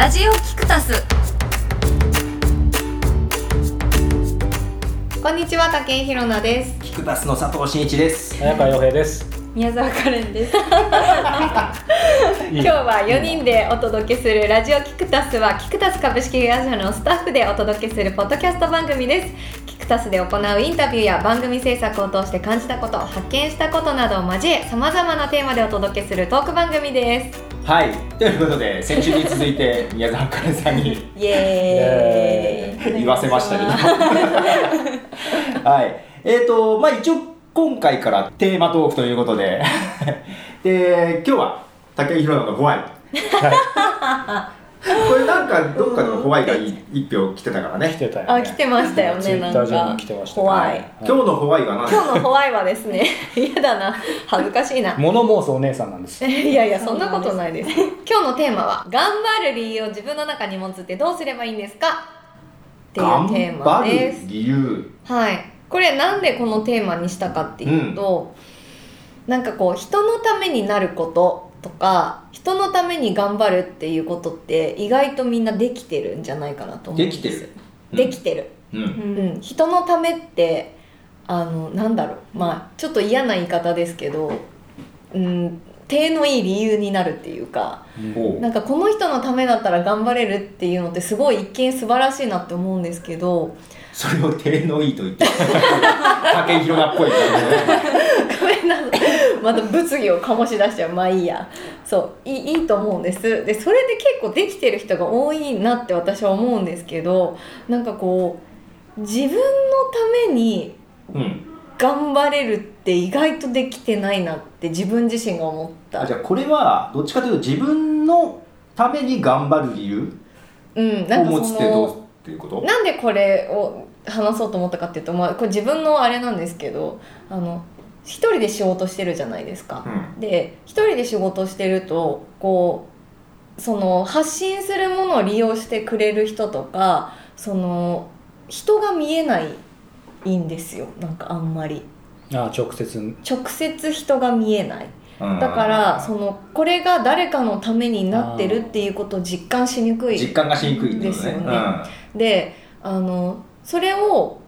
ラジオキクタス。こんにちは竹井ひろなです。キクタスの佐藤真一です。早川洋平です。宮沢カレンです。今日は4人でお届けするラジオキクタスはキクタス株式会社のスタッフでお届けするポッドキャスト番組ですタスで行うインタビューや番組制作を通して感じたこと発見したことなどを交えさまざまなテーマでお届けするトーク番組です。はい、ということで先週に続いて 宮沢かれさんにイエーイ。言わせましたけど、はい、えーとまあ一応今回からテーマトークということで、で今日は竹井宏のホワイト。これなんかどっかでもホワイがい一票来てたからね。来てたよ、ね。あ来てましたよねなんか。に来てました、怖い。今日のホワイは何？今日のホワイはですね 嫌だな。恥ずかしいな。物申すお姉さんなんです。いやいやそんなことないです。今日のテーマは頑張る理由を自分の中に持つってどうすればいいんですか？っていう頑テーマ張るです理由？はい。これなんでこのテーマにしたかっていうと、なんかこう人のためになることとか人のために頑張るっていうことって意外とみんなできてるんじゃないかなと思うんですできてる。できてる、うん。うん、人のためってあのなんだろうまあちょっと嫌な言い方ですけど、うん、手のいい理由になるっていうかなんかこの人のためだったら頑張れるっていうのってすごい一見素晴らしいなって思うんですけどそれを手のいいと言って。竹井宏奈っぽいからね。ごめんなさいまた物議を醸し出しちゃう。まあいいや。そう。いいいいと思うんです。でそれで結構できてる人が多いなって私は思うんですけどなんかこう自分のためにうん。頑張れるって意外とできてないなって自分自身が思った。あじゃあこれはどっちかというと自分のために頑張る理由うんなんかを持つそってどうのっていうこと？なんでこれを話そうと思ったかっていうと、まあ、これ自分のあれなんですけどあの一人で仕事してるじゃないですか、うん。で一人で仕事してるとこうその発信するものを利用してくれる人とかその人が見えないんですよ。なんかあんまり。あ直接。直接人が見えない。うん。だからそのこれが誰かのためになってるっていうことを実感しにくい実感がしにくいですよね。であのそれを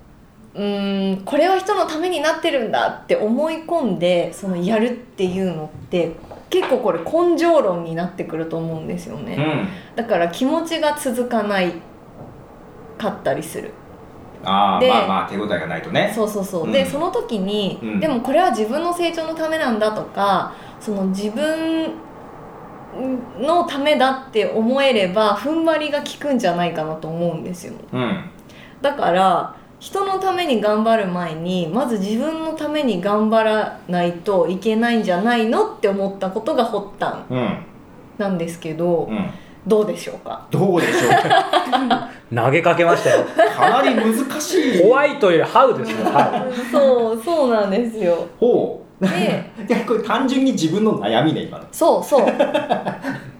うーんこれは人のためになってるんだって思い込んでそのやるっていうのって結構これ根性論になってくると思うんですよね、うん、うんだから気持ちが続かないかったりする。でああまあまあ手応えがないとね。そうそうそう、うん。でその時に、うん。でもこれは自分の成長のためなんだとかその自分のためだって思えれば踏ん張りが効くんじゃないかなと思うんですよ。うん。だから人のために頑張る前にまず自分のために頑張らないといけないんじゃないのって思ったことが発端うん。なんですけど、うん。どうでしょうか？どうでしょう？投げかけましたよ。かなり難しい。ホワイトよりハウですよ。はそうそうなんですよ。ほう。で いやこれ単純に自分の悩みね今の。そうそう。い。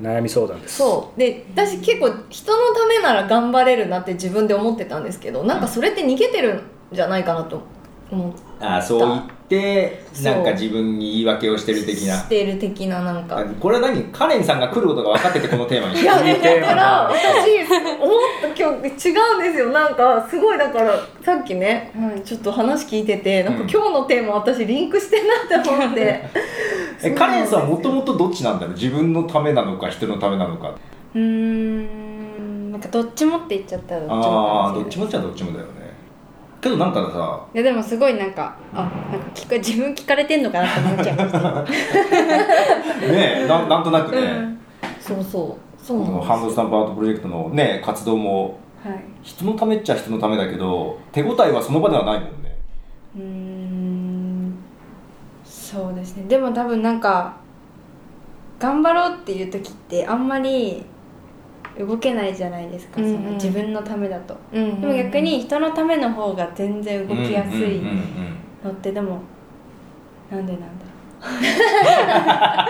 悩み相談です。そうで私結構人のためなら頑張れるなって自分で思ってたんですけどなんかそれって逃げてるんじゃないかなと思っああそう言ってなんか自分に言い訳をしてる的な。してる的ななんか。これは何？カレンさんが来ることが分かっててこのテーマにいやいいテーマだからだ私思った今日違うんですよ。なんかすごいだからさっきね、ちょっと話聞いててなんかうん。今日のテーマ私リンクしてんなって思って。えカレンさんはもともとどっちなんだろう？自分のためなのか人のためなのか。うーんなんかどっちもって言っちゃったらどっちもああどっちもっちゃどっちもだよねけどなんかさいやでもすごいなんかあなんか聞か自分聞かれてんのかなって思っちゃいましたねえなんなんとなくね、そうそう。そうこのなんハンドスタンプアートプロジェクトのね活動もはい。人のためっちゃ人のためだけど手応えはその場ではないもんね。うーん。そうですね。でも多分なんか頑張ろうっていう時ってあんまり動けないじゃないですか、うんうん。その自分のためだと。うんでも逆に人のための方が全然動きやすいうんうんうんのってでもなんでなんだ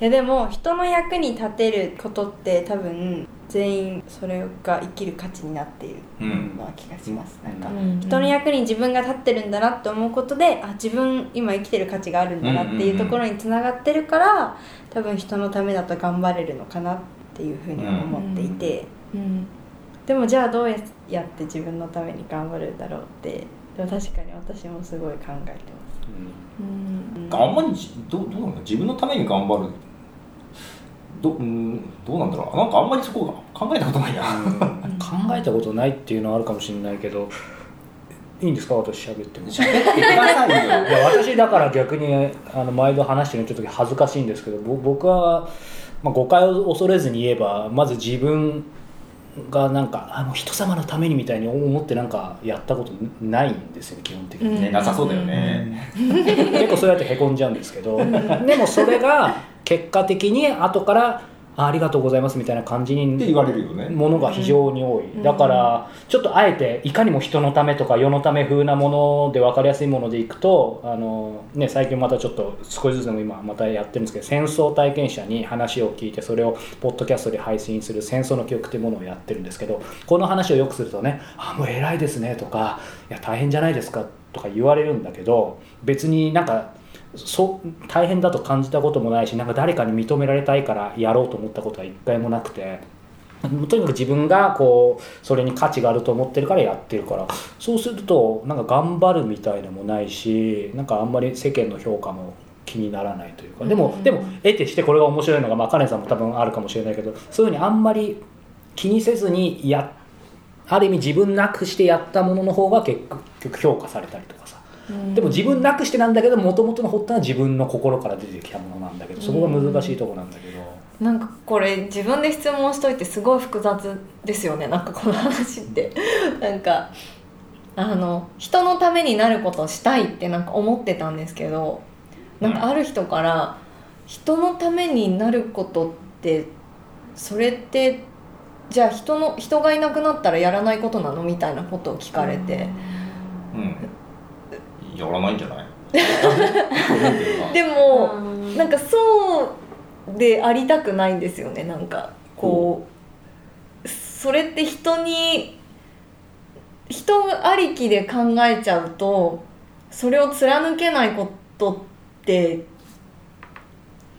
いやでも人の役に立てることって多分全員それが生きる価値になっているうんうんような気がします、なんかうん人の役に自分が立ってるんだなって思うことであ自分今生きてる価値があるんだなっていうところにつながってるから多分人のためだと頑張れるのかなっっていうふうに思っていて、うん。でもじゃあどうやって自分のために頑張るんだろうってでも確かに私もすごい考えてます。うん。あん。まりじどうどうなんだ自分のために頑張る。ど,、うん、どうなんだろう。なんかあんまりそこが考えたことないな、うん。考えたことないっていうのはあるかもしれないけどいいんですか？私喋っても。喋ってくださいよ。いや私だから逆にあの毎度話してるのちょっと恥ずかしいんですけどぼ僕は、まあ、誤解を恐れずに言えばまず自分がなんかあの人様のためにみたいに思ってなんかやったことないんですよ基本的に、ね。なさそうだよね、結構そうやってへこんじゃうんですけど。でもそれが結果的に後からあありがとうございますみたいな感じにって言われるよね。ものが非常に多い、だからちょっとあえていかにも人のためとか世のため風なもので分かりやすいものでいくとあの、ね、最近またちょっと少しずつでも今またやってるんですけど戦争体験者に話を聞いてそれをポッドキャストで配信する戦争の記憶っていうものをやってるんですけどこの話をよくするとね「あもう偉いですね」とか「いや大変じゃないですか」とか言われるんだけど別になんかそう大変だと感じたこともないしなんか誰かに認められたいからやろうと思ったことは一回もなくてとにかく自分がこうそれに価値があると思ってるからやってるからそうするとなんか頑張るみたいのもないしなんかあんまり世間の評価も気にならないというかでも、うん。でも得てしてこれが面白いのが、まあ、カレンさんも多分あるかもしれないけどそういうふうにあんまり気にせずにやある意味自分なくしてやったものの方が結局評価されたりとか。さでも自分なくしてなんだけどもともとの発端は自分の心から出てきたものなんだけどそこが難しいところなんだけど、なんかこれ自分で質問しといてすごい複雑ですよねなんかこの話って。なんかあの人のためになることをしたいってなんか思ってたんですけどなんかある人から人のためになることってそれってじゃあ人の人がいなくなったらやらないことなのみたいなことを聞かれて。うんやらないんじゃない？でもなんかそうでありたくないんですよねなんかこう。それって人に人ありきで考えちゃうとそれを貫けないことって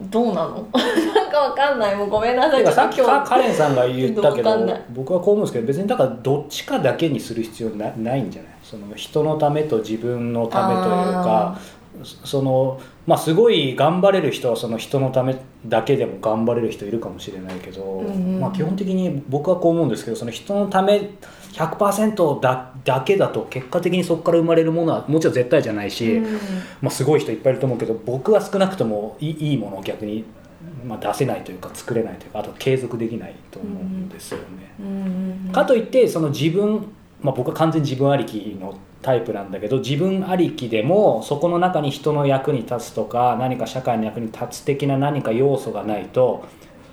どうなの？なんかわかんない。もうごめんなさい。さっきカレンさんが言ったけど僕はこう思うんですけど別にだからどっちかだけにする必要なないんじゃない？その人のためと自分のためというかそのまあすごい頑張れる人はその人のためだけでも頑張れる人いるかもしれないけど、うんうん。まあ基本的に僕はこう思うんですけどその人のため100%だだけだと結果的にそこから生まれるものはもちろん絶対じゃないし、うん。まあ、すごい人いっぱいいると思うけど僕は少なくともいいいいものを逆に、まあ、出せないというか作れないというかあと継続できないと思うんですよね。かといってその自分、まあ、僕は完全に自分ありきのタイプなんだけど自分ありきでもそこの中に人の役に立つとか何か社会の役に立つ的な何か要素がないと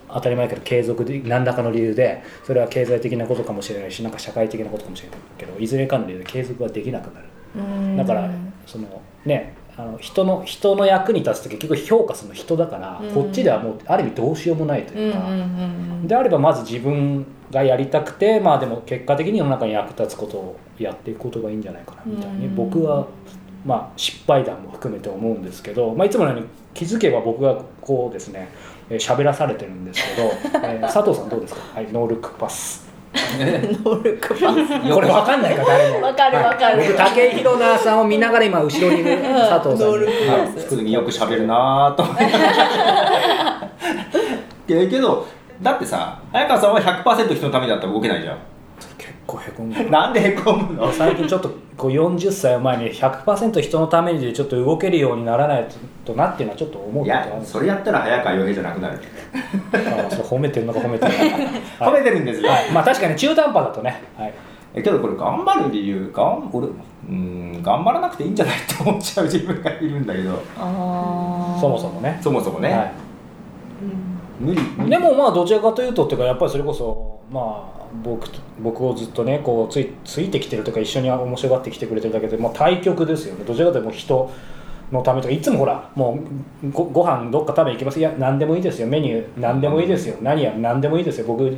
当たり前だけど継続で何らかの理由でそれは経済的なことかもしれないしなんか社会的なことかもしれないけどいずれかの理由で継続ができなくなる。うんだからそのねあの人の人の役に立つって結局評価するの人だから、うん。こっちではもうある意味どうしようもないというか、うんうんうんうん。であればまず自分がやりたくてまあでも結果的に世の中に役立つことをやっていくことがいいんじゃないかなみたいに、うん。僕は、まあ、失敗談も含めて思うんですけど、まあ、いつものように気づけば僕がこうですねえー喋らされてるんですけど、えー佐藤さんどうですか？はいノールックパスノールックパスこれ分かんないか誰も。わかるわかる。はい僕武井宏奈さんを見ながら今後ろにいる佐藤さんはい。普通によく喋るなーと。思ってけけどだってさ早川さんは100%人のためだったら動けないじゃん。結構へこんでる。なんでへこむの？最近ちょっとこう40歳を前に100%人のためにでちょっと動けるようにならないとなっていうのはちょっと思ういやそれやったら早川洋平じゃなくなるあそれ褒めてるのか褒めてないのか、褒めてるんですよ、はい、まあ確かに中途半端だとね、はい、えけどこれ頑張る理由がん俺うん頑張らなくていいんじゃないって思っちゃう自分がいるんだけど。そもそもね。そもそもね、は無理無い、理。でもまあどちらかというとっていうかやっぱりそれこそまあ僕と僕をずっとねこうついついてきてるとか一緒に面白がってきてくれてるだけで、まあ、対極ですよね。どちらかというともう人のためとかいつもほらもうごご飯どっか食べ行きます。いや何でもいいですよ。メニュー何でもいいですよ。何や何でもいいですよ。僕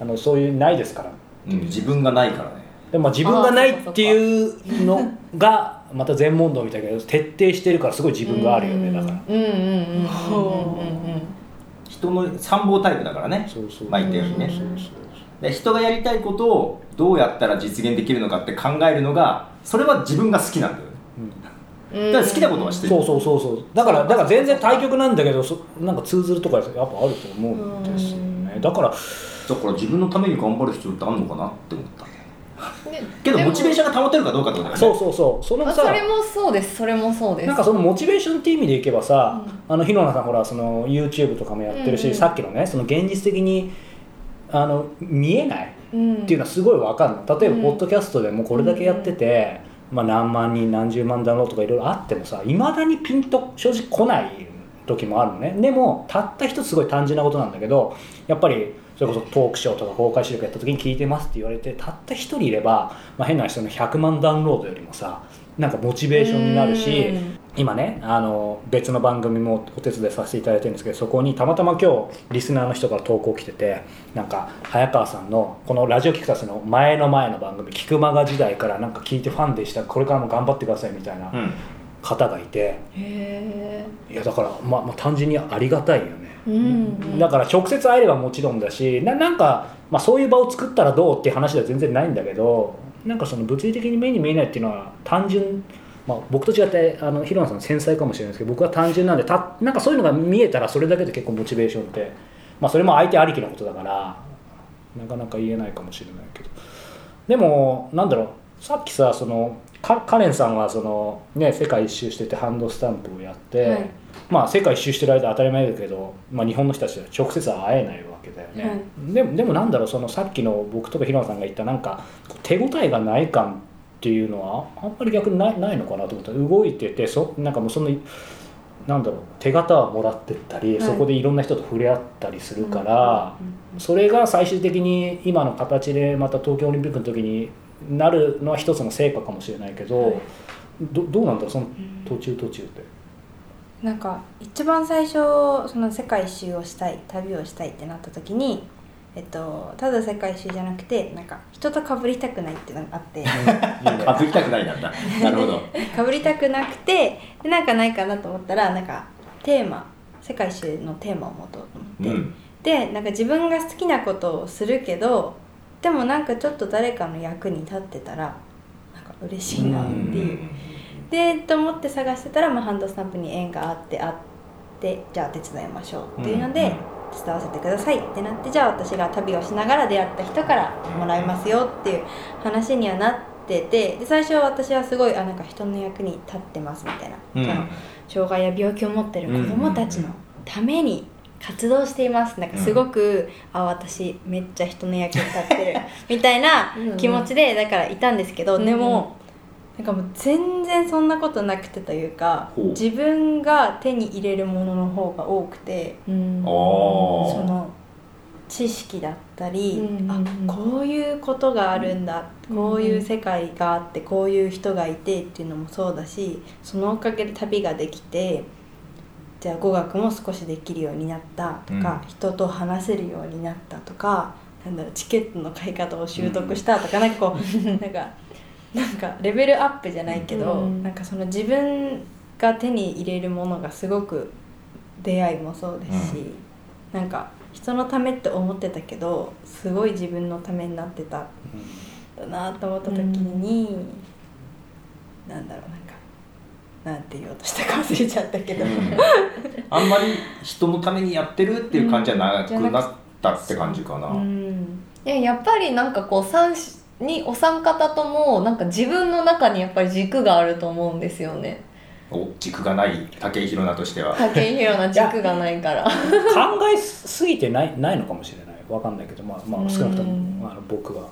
あのそういうないですから。うん、自分がないからね。でもまあ自分がないっていうのがまた全問答みたいだけど徹底してるからすごい自分があるよね。だから。うんうんうんうんうんうん人の参謀タイプだからねそうそう前言ったようにねそうそうで人がやりたいことをどうやったら実現できるのかって考えるのがそれは自分が好きなんだよね。うん。だから好きなことはしてる。そうそうそうそう。だからだから全然対局なんだけどそなんか通ずるとかやっぱあると思うんですよね。だからだから自分のために頑張る必要ってあるのかなって思ったけどでもモチベーションが保てるかどうかってことだよね。そうそうそう。そのさまあそれもそうです。それもそうです。なんかそのモチベーションっていう意味でいけばさ、あの広野さんほらその YouTube とかもやってるし、うんうん。さっきのねその現実的にあの見えないうん。っていうのはすごい分かるの。例えばうん。ポッドキャストでもこれだけやってて、まあ、何万人何十万ダウンロードとかいろいろあってもさいまだにピンと正直来ない時もあるのね。でもたった一つすごい単純なことなんだけどやっぱりそれこそトークショーとか公開収録やった時に聞いてますって言われてたった一人いれば、まあ、変な人の100万ダウンロードよりもさなんかモチベーションになるし、うん今ねあの別の番組もお手伝いさせていただいてるんですけどそこにたまたま今日リスナーの人から投稿来ててなんか早川さんのこのラジオキクタスの前の前の番組「キクマガ」時代からなんか聞いてファンでしたこれからも頑張ってくださいみたいなうん。方がいて。へいやだから、まあ、まあ単純にありがたいよね。えうん。だから直接会えればもちろんだしななんか、まあ、そういう場を作ったらどうっていう話では全然ないんだけどなんかその物理的に目に見えないっていうのは単純、まあ、僕と違ってあの広野さん繊細かもしれないですけど僕は単純なんでたなんかそういうのが見えたらそれだけで結構モチベーションって、まあ、それも相手ありきのことだからなかなか言えないかもしれないけど。でもなんだろうさっきさそのかカレンさんはその、ね、世界一周しててハンドスタンプをやって、はい。まあ世界一周してる間当たり前だけど、まあ、日本の人たちは直接は会えないわけだよね、でもでもなんだろうそのさっきの僕とか平野さんが言ったなんか手応えがない感っていうのはあんまり逆にないないのかなと思った。動いててそなんかもうそのなんだろう手形はもらってったり、はい。そこでいろんな人と触れ合ったりするから、それが最終的に今の形でまた東京オリンピックの時になるのは一つの成果かもしれないけど、はい。どどうなんだろうその途中途中で。なんか一番最初その世界一周をしたい旅をしたいってなった時に、えっと、ただ世界一周じゃなくてなんか人と被りたくないっていうのがあって。あぶりたくないなんだ。なるほど。被りたくなくてでなんかないかなと思ったらなんかテーマ世界一周のテーマを持とうと思って、うん。でなんか自分が好きなことをするけどでもなんかちょっと誰かの役に立ってたらなんか嬉しいなっていう。でと思って探してたら、まあ、ハンドスタンプに縁があってあってじゃあ手伝いましょうっていうので、うん。手伝わせてください。ってなってじゃあ私が旅をしながら出会った人からもらいますよっていう話にはなっててで最初は私はすごいあなんか人の役に立ってますみたいな、うん。その障害や病気を持ってる子どもたちのために活動しています。なんかすごく、あ私めっちゃ人の役に立ってる みたいな気持ちでだからいたんですけど、うん。でもなんかもう全然そんなことなくてというか自分が手に入れるものの方が多くてうん。その知識だったり、うんあこういうことがあるんだ、うんこういう世界があってこういう人がいてっていうのもそうだしそのおかげで旅ができてじゃあ語学も少しできるようになったとか、うん。人と話せるようになったとかなんだろうチケットの買い方を習得したとか、なんかこうなんかなんかレベルアップじゃないけど、うん。なんかその自分が手に入れるものがすごく出会いもそうですし、なんか人のためって思ってたけどすごい自分のためになってたん。だなと思った時に、なんだろうなんかなんて言おうとしたか忘れちゃったけど、あんまり人のためにやってるっていう感じじゃなくなったって感じかな、うん。でやっぱりなんかこう三にお三方ともなんか自分の中にやっぱり軸があると思うんですよね。お軸がない武井宏奈としては。武井宏の軸がないから考えすぎてないないのかもしれない。わかんないけどまあ、まあ、少なくとうん。もあの僕は。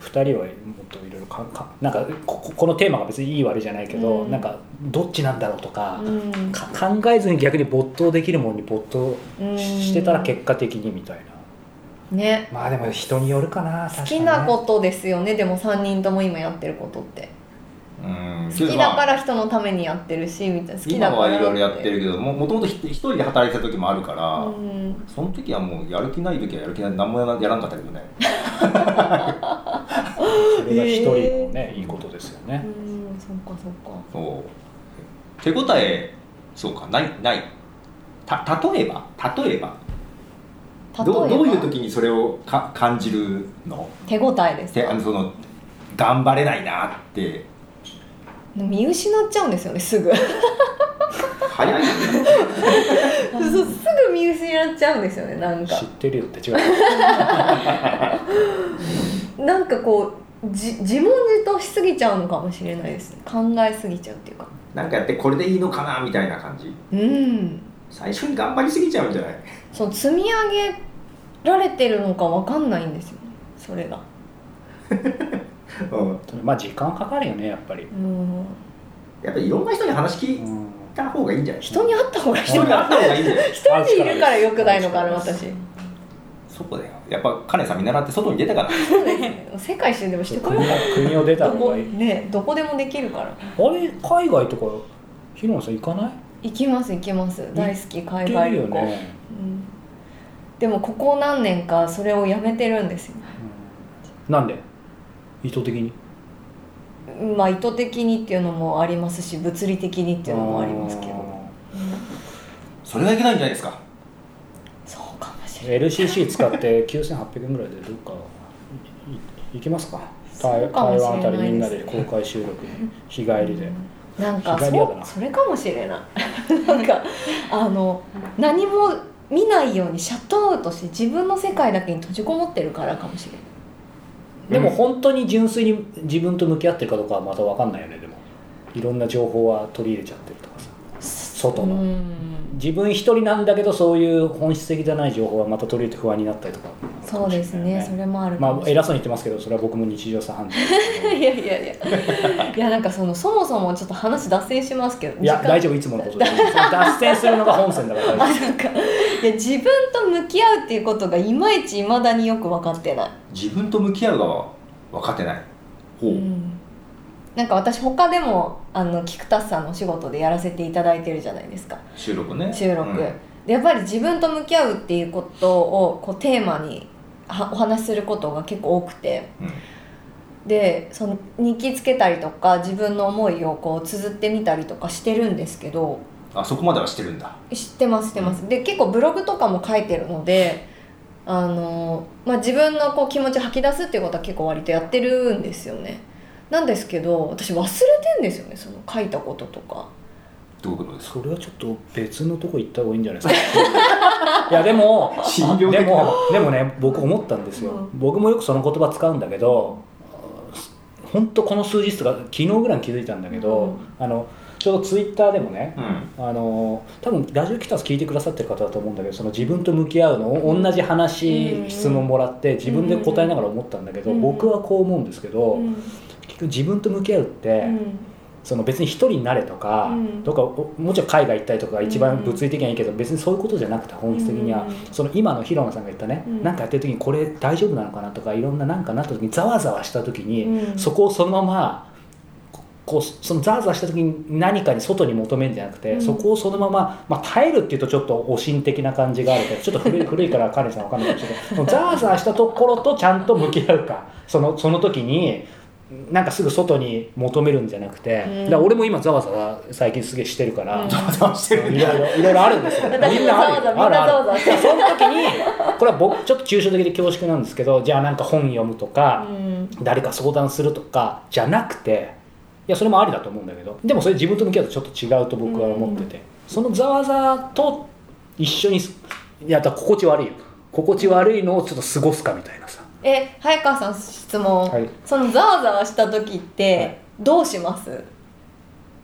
2人はもっといろいろかかなんかこここのテーマが別にいい悪いじゃないけど、うん。なんかどっちなんだろうとか,、うん。か考えずに逆に没頭できるものに没頭うん。ししてたら結果的にみたいなね。まあでも人によるかな好きなことですよね。でも3人とも今やってることって。うん。好きだから人のためにやってるしみたいな。好きだ今から。はいろいろやってるけどももともと一人で働いてた時もあるから、うん。その時はもうやる気ない時はやる気ない何もやらんかったけどね。それが一人のね、いいことですよね、うんそっかそっか。そう。手応えそうかないない。た例えば例えばどうどういう時にそれをか感じるの？手応えですてあのその頑張れないなって。見失っちゃうんですよねすぐ。早いよね。すぐ見失っちゃうんですよねなんか。知ってるよって違う。なんかこうじ自問自答しすぎちゃうのかもしれないですね。考えすぎちゃうっていうか。なんかやってこれでいいのかなみたいな感じ。うん。最初に頑張りすぎちゃうんじゃない？そう積み上げられてるのかわかんないんですよねそれが。うん。まあ時間かかるよねやっぱり、うん。やっぱりいろんな人に話聞いうんた方がいいんじゃない？人に会った方がいい人に会った方がいいんじゃない？一人でいるからよくないのかな私。そこだよ。やっぱカネさん見習って外に出たから。そうですね。世界一周でもしてこようか国国を出たどこ方がいい。ねどこでもできるから。あれ海外とか平野さん行かない？行きます行きます。大好き海外旅行、ね、うん、でもここ何年かそれをやめてるんですよ。うん。なんで？意図的に？まあ意図的にっていうのもありますし物理的にっていうのもありますけど、うん。それがいけないんじゃないですか？そうかもしれない。LCC 使って9800円ぐらいでどっかい行きますか？台湾あたりみんなで公開収録に。日帰りで、なんかそそれかもしれない。なんかあの何も見ないようにシャットアウトして自分の世界だけに閉じこもってるからかもしれない。でも本当に純粋に自分と向き合ってるかどうかはまた分かんないよね。でもいろんな情報は取り入れちゃってるとかさ。外の、うん。自分一人なんだけどそういう本質的じゃない情報はまた取り入れて不安になったりとかそうですね。それもあるかまあ偉そうに言ってますけどそれは僕も日常茶飯事。いやいやいや。いやなんかそのそもそもちょっと話脱線しますけどいや大丈丈夫いつものことで脱線す。るのが本線だか。らなんか。いや自分と向き合うっていうことがいまいちいまだによく分かってない、自分と向き合うが分かってないほう、なんか私他でもあの菊田さんのお仕事でやらせていただいてるじゃないですか。収録ね。収録、うん。でやっぱり自分と向き合うっていうことをこうテーマにはお話しすることが結構多くて。うん。でその日記つけたりとか自分の思いをこう綴ってみたりとかしてるんですけど。あそこまではしてるんだ。知ってます知ってます。で結構ブログとかも書いてるのであの、まあ、自分のこう気持ちを吐き出すっていうことは結構割とやってるんですよね。なんですけど私忘れてんですよねその書いたこととかどういうことですか？夫それはちょっと別のとこ行った方がいいんじゃないですか？いやでもでもでもね僕思ったんですよ、う僕もよくその言葉使うんだけど本当この数日とか昨日ぐらいに気づいたんだけど、あのちょうどツイッターでもね、うん。あの多分ラジオキタス聞いてくださってる方だと思うんだけどその自分と向き合うの同じ話、うん。質問もらって自分で答えながら思ったんだけど、うん。僕はこう思うんですけど、うん。結局自分と向き合うって、うんその別に一人になれとか、うん。とかおもちろん海外行ったりとかが一番物理的にはいいけど、別にそういうことじゃなくて本質的には、うんその今の広野さんが言ったね、うん。なんかやってる時にこれ大丈夫なのかなとかいろんななんかなった時にざわざわした時に、うん。そこをそのままこうそのざわざわした時に何かに外に求めるんじゃなくて、うん。そこをそのまま、まあ、耐えるっていうとちょっとおしん的な感じがあるけど ちょっと古い古いからカレンさんわかんないかもしれないざわざわしたところとちゃんと向き合うかそのその時になんかすぐ外に求めるんじゃなくて、うん。だ俺も今ざわざわ最近すげえしてるから、うん。ざわざわしてるいろいろいろいろあるんですよ。みんなざわざわしてる。その時にこれは僕ちょっと抽象的で恐縮なんですけどじゃあなんか本読むとか、うん。誰か相談するとかじゃなくていやそれもありだと思うんだけどでもそれ自分と向き合うとちょっと違うと僕は思ってて、そのざわざわと一緒にやったら心地悪いよ。心地悪いのをちょっと過ごすかみたいなさえ早川さん質問、はい。そのざわざわした時っはい。てどうします、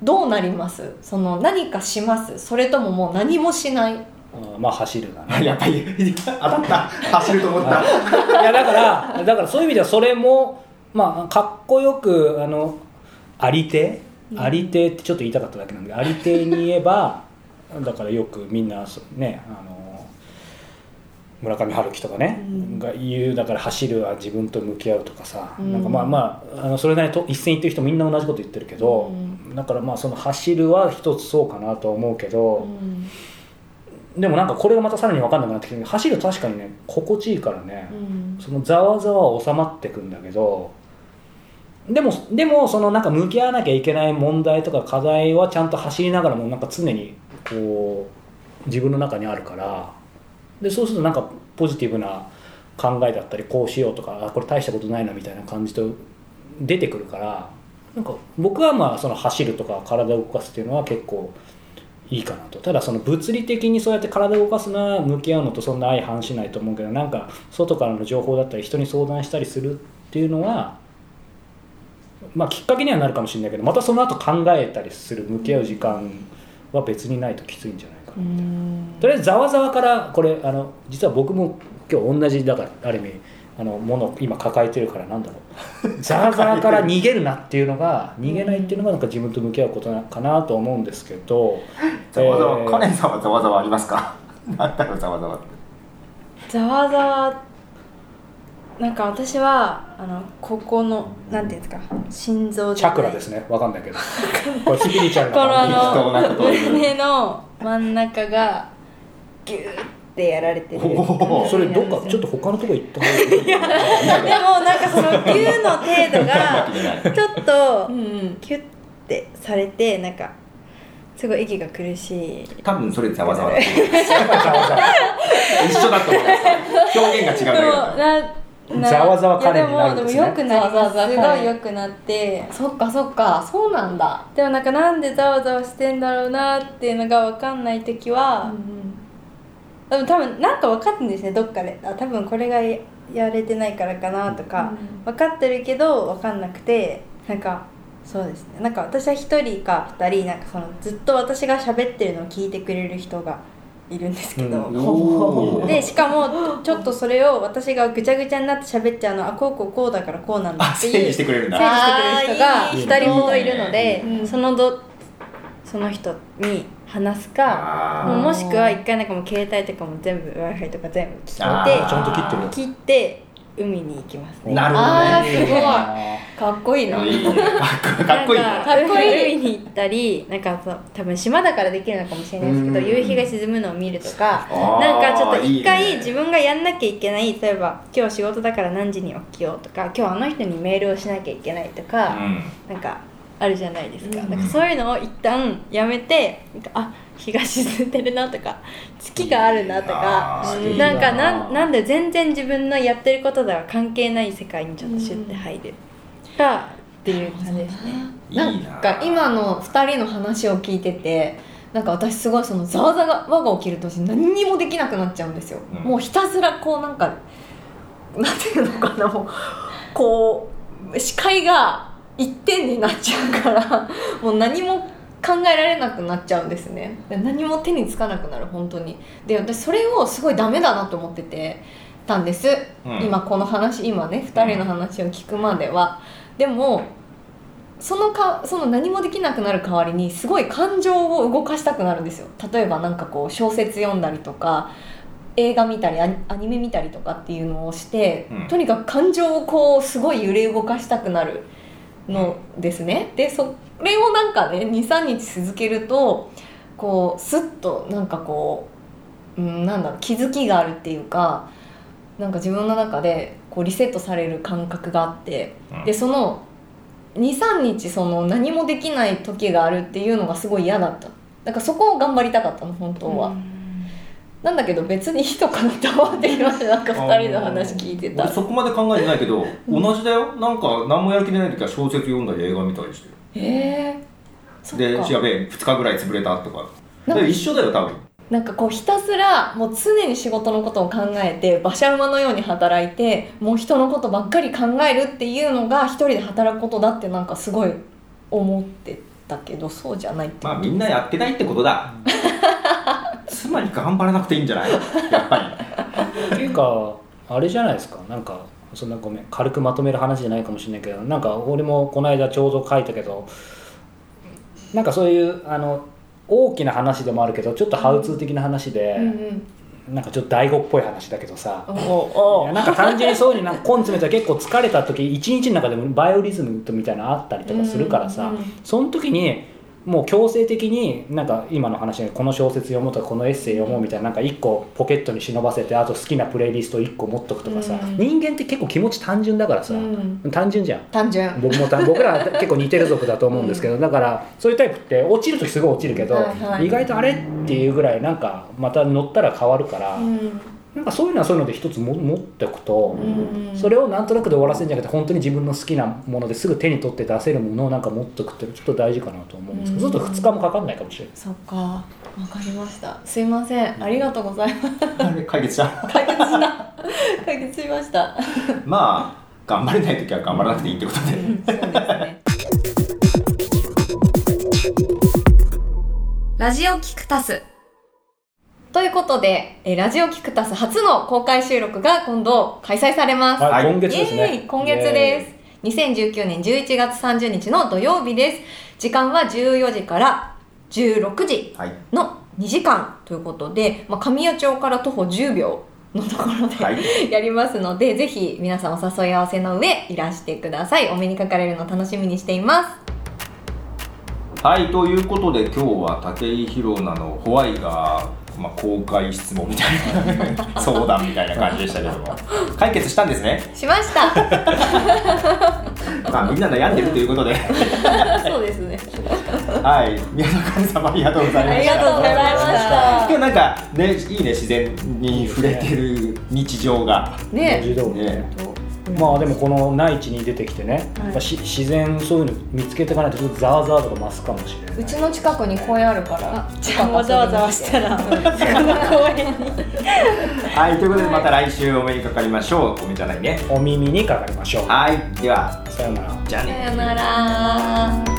どうなります？その何かします？それとももう何もしない？まあ走るだね やっぱり当たった。走ると思った。いやだからだからそういう意味ではそれもまあかっこよくあのありてありてってちょっと言いたかっただけなんでありてに言えばだからよくみんなそねあの村上春樹とかね、うん。が言うだから走るは自分と向き合うとかさ、うん。なんかまあまああのそれなりにと一線行ってる人みんな同じこと言ってるけど、うだからまあその走るは一つそうかなとは思うけど、うん。でもなんかこれがまたさらに分かんなくなってきて走る確かにね心地いいからね、うん。そのざわざわは収まってくんだけどでもでもそのなんか向き合わなきゃいけない問題とか課題はちゃんと走りながらもなんか常にこう自分の中にあるからでそうするとなんかポジティブな考えだったりこうしようとかこれ大したことないなみたいな感じと出てくるからなんか僕はまあその走るとか体を動かすっていうのは結構いいかなと。ただその物理的にそうやって体を動かすのは向き合うのとそんな相反しないと思うけどなんか外からの情報だったり人に相談したりするっていうのはまあきっかけにはなるかもしれないけどまたその後考えたりする向き合う時間は別にないときついんじゃない？とりあえずざわざわからこれあの実は僕も今日同じだからある意味あのものを今抱えてるからなんだろう。ざわざわから逃げるなっていうのが逃げないっていうのがなんか自分と向き合うことなかなと思うんですけど ざわざわ、えー。カレンさんはざわざわありますか？なんだろうざわざわって。ざわざわなんか私はあのここのなんていうんですか心臓チャクラですね。わかんないけど。これスピリチュアルこのの胸の真ん中がギューってやられてる。それどっかちょっと他のとこ行った方がいいでもなんかそのギューの程度が ちょっとうんうん。キュッてされてなんかすごい息が苦しい。多分それざわざわ一緒だと思います表現が違うだけななざわざわカレンになるんですね。いやでもでも良くなりますごい良くなって。そっかそっか。そうなんだ。でもなんかなんでざわざわしてんだろうなっていうのが分かんない時は、でも多分なんか分かってるんですねどっかで。あ多分これがややれてないからかなとか、分かってるけど分かんなくて。なんかそうですね。なんか私は1人か2人なんかそのずっと私が喋ってるのを聞いてくれる人がいるんですけど、うん。でしかもちょっとそれを私がぐちゃぐちゃになって喋っちゃうのはあこうこうこうだからこうなんだあっていう整理してくれるんだ。整理してくれる人があーいい2人ほどいるので、うん。そのどその人に話すかもしくは一回なんかもう携帯とかも全部 w i f i とか全部切あってー。ちゃんと切ってる。切って海に行きますね。なるほあーどねすごい。かっこいいな。かっこいい。なんかっこいい海に行ったりなんかそう多分島だからできるのかもしれないですけどうん。夕日が沈むのを見るとかなんかちょっと一回ね。自分がやんなきゃいけない例えば今日仕事だから何時に起きようとか今日あの人にメールをしなきゃいけないとか、うん。なんかあるじゃないですか,、うん。なんかそういうのを一旦やめてなんかあ日が沈んでるなとか月があるなとかなんかななんなんで全然自分のやってることでは関係ない世界にちょっとシュッて入る。かっていう感じですね。な。んか今の2人の話を聞いててなんか私すごいそのざわざわが起きると何にもできなくなっちゃうんですよ、うん。もうひたすらこうなんかなんていうのかなもうこう視界が一点になっちゃうから もう何も考えられなくなっちゃうんですね。で何も手につかなくなる本当に。で私それをすごいダメだなと思っててたんです、うん。今この話今ね2人の話を聞くまでは。でもそのかその何もできなくなる代わりにすごい感情を動かしたくなるんですよ。例えばなんかこう小説読んだりとか映画見たりアニアニメ見たりとかっていうのをして、うん。とにかく感情をこうすごい揺れ動かしたくなるのですね。でそれをなんかね23日続けるとこうスッとなんかこう、うん、なんだろう気づきがあるっていうかなんか自分の中でこうリセットされる感覚があって、うん。でその23日その何もできない時があるっていうのがすごい嫌だった。だからそこを頑張りたかったの本当は、なんだけど別にいいのかなって思ってきましたなんか2人の話聞いてた。俺そこまで考えてないけど同じだよ？なんか何もやる気ない時は小説読んだり映画見たりして。へえ。でか。やべえ2日ぐらい潰れたとか。かで一緒だよ多分。なんかこうひたすらもう常に仕事のことを考えて馬車馬のように働いてもう人のことばっかり考えるっていうのが一人で働くことだってなんかすごい思ってたけどそうじゃないってまあみんなやってないってことだ つまり頑張らなくていいんじゃない？やっぱり。っていうかあれじゃないですか。なんかそんなごめん。軽くまとめる話じゃないかもしれないけどなんか俺もこの間ちょうど書いたけどなんかそういうあの大きな話でもあるけどちょっとハウツー的な話で、うんうん。なんかちょっと大悟っぽい話だけどさ、なんか単純にそういうになんか根詰めたら結構疲れた時一日の中でもバイオリズムみたいなのあったりとかするからさ、うんうん。その時にもう強制的になんか今の話でこの小説読もうとかこのエッセイ読もうみたいななんか1個ポケットに忍ばせてあと好きなプレイリスト1個持っとくとかさ、うん。人間って結構気持ち単純だからさ、うん。単純じゃん。単純僕もた 僕ら結構似てる族だと思うんですけど、だからそういうタイプって落ちる時すごい落ちるけど、はいはい。意外とあれっていうぐらいなんかまた乗ったら変わるから、うんなんかそういうのはそういうので一つも持っておくと、うん。それをなんとなくで終わらせるんじゃなくて本当に自分の好きなものですぐ手に取って出せるものをなんか持っておくってちょっと大事かなと思うんですけど、うん。ずっと2日もかかんないかもしれない。そっか。わかりました。すいません。ありがとうございます。解決した。解決した。解決しました。まあ頑張れない時は頑張らなくていいってことで、そうですね。ラジオキクタスということで、えーラジオキクタス初の公開収録が今度開催されます。はい、はい今月ですね今月です。2019年11月30日の土曜日です。時間は14時から16時はいの2時間ということで、まあ、神谷町から徒歩10秒のところで、はい やりますので、ぜひ皆さんお誘い合わせの上いらしてください。お目にかかれるのを楽しみにしています。はいということで今日は武井宏奈のホワイが、まあ、公開質問みたいな相談みたいな感じでしたけども。解決したんですね。しました。まあみんな悩んでるということで。そうですね。はい。宮野神様ありがとうございました。ありがとうございました。今日なんかねいいね自然に触れてる日常が。ね。ねまあでもこの内地に出てきてね、はい。やっぱし自然そういうの見つけていかないとちょっとザーザーとか増すかもしれない。うちの近くに公園あるから。じゃあわざわざしたらこの公園に。はいということでまた来週お目にかかりましょう。お目じゃないねお耳にかかりましょう。はいでは。さようなら。じゃあね。さよなら。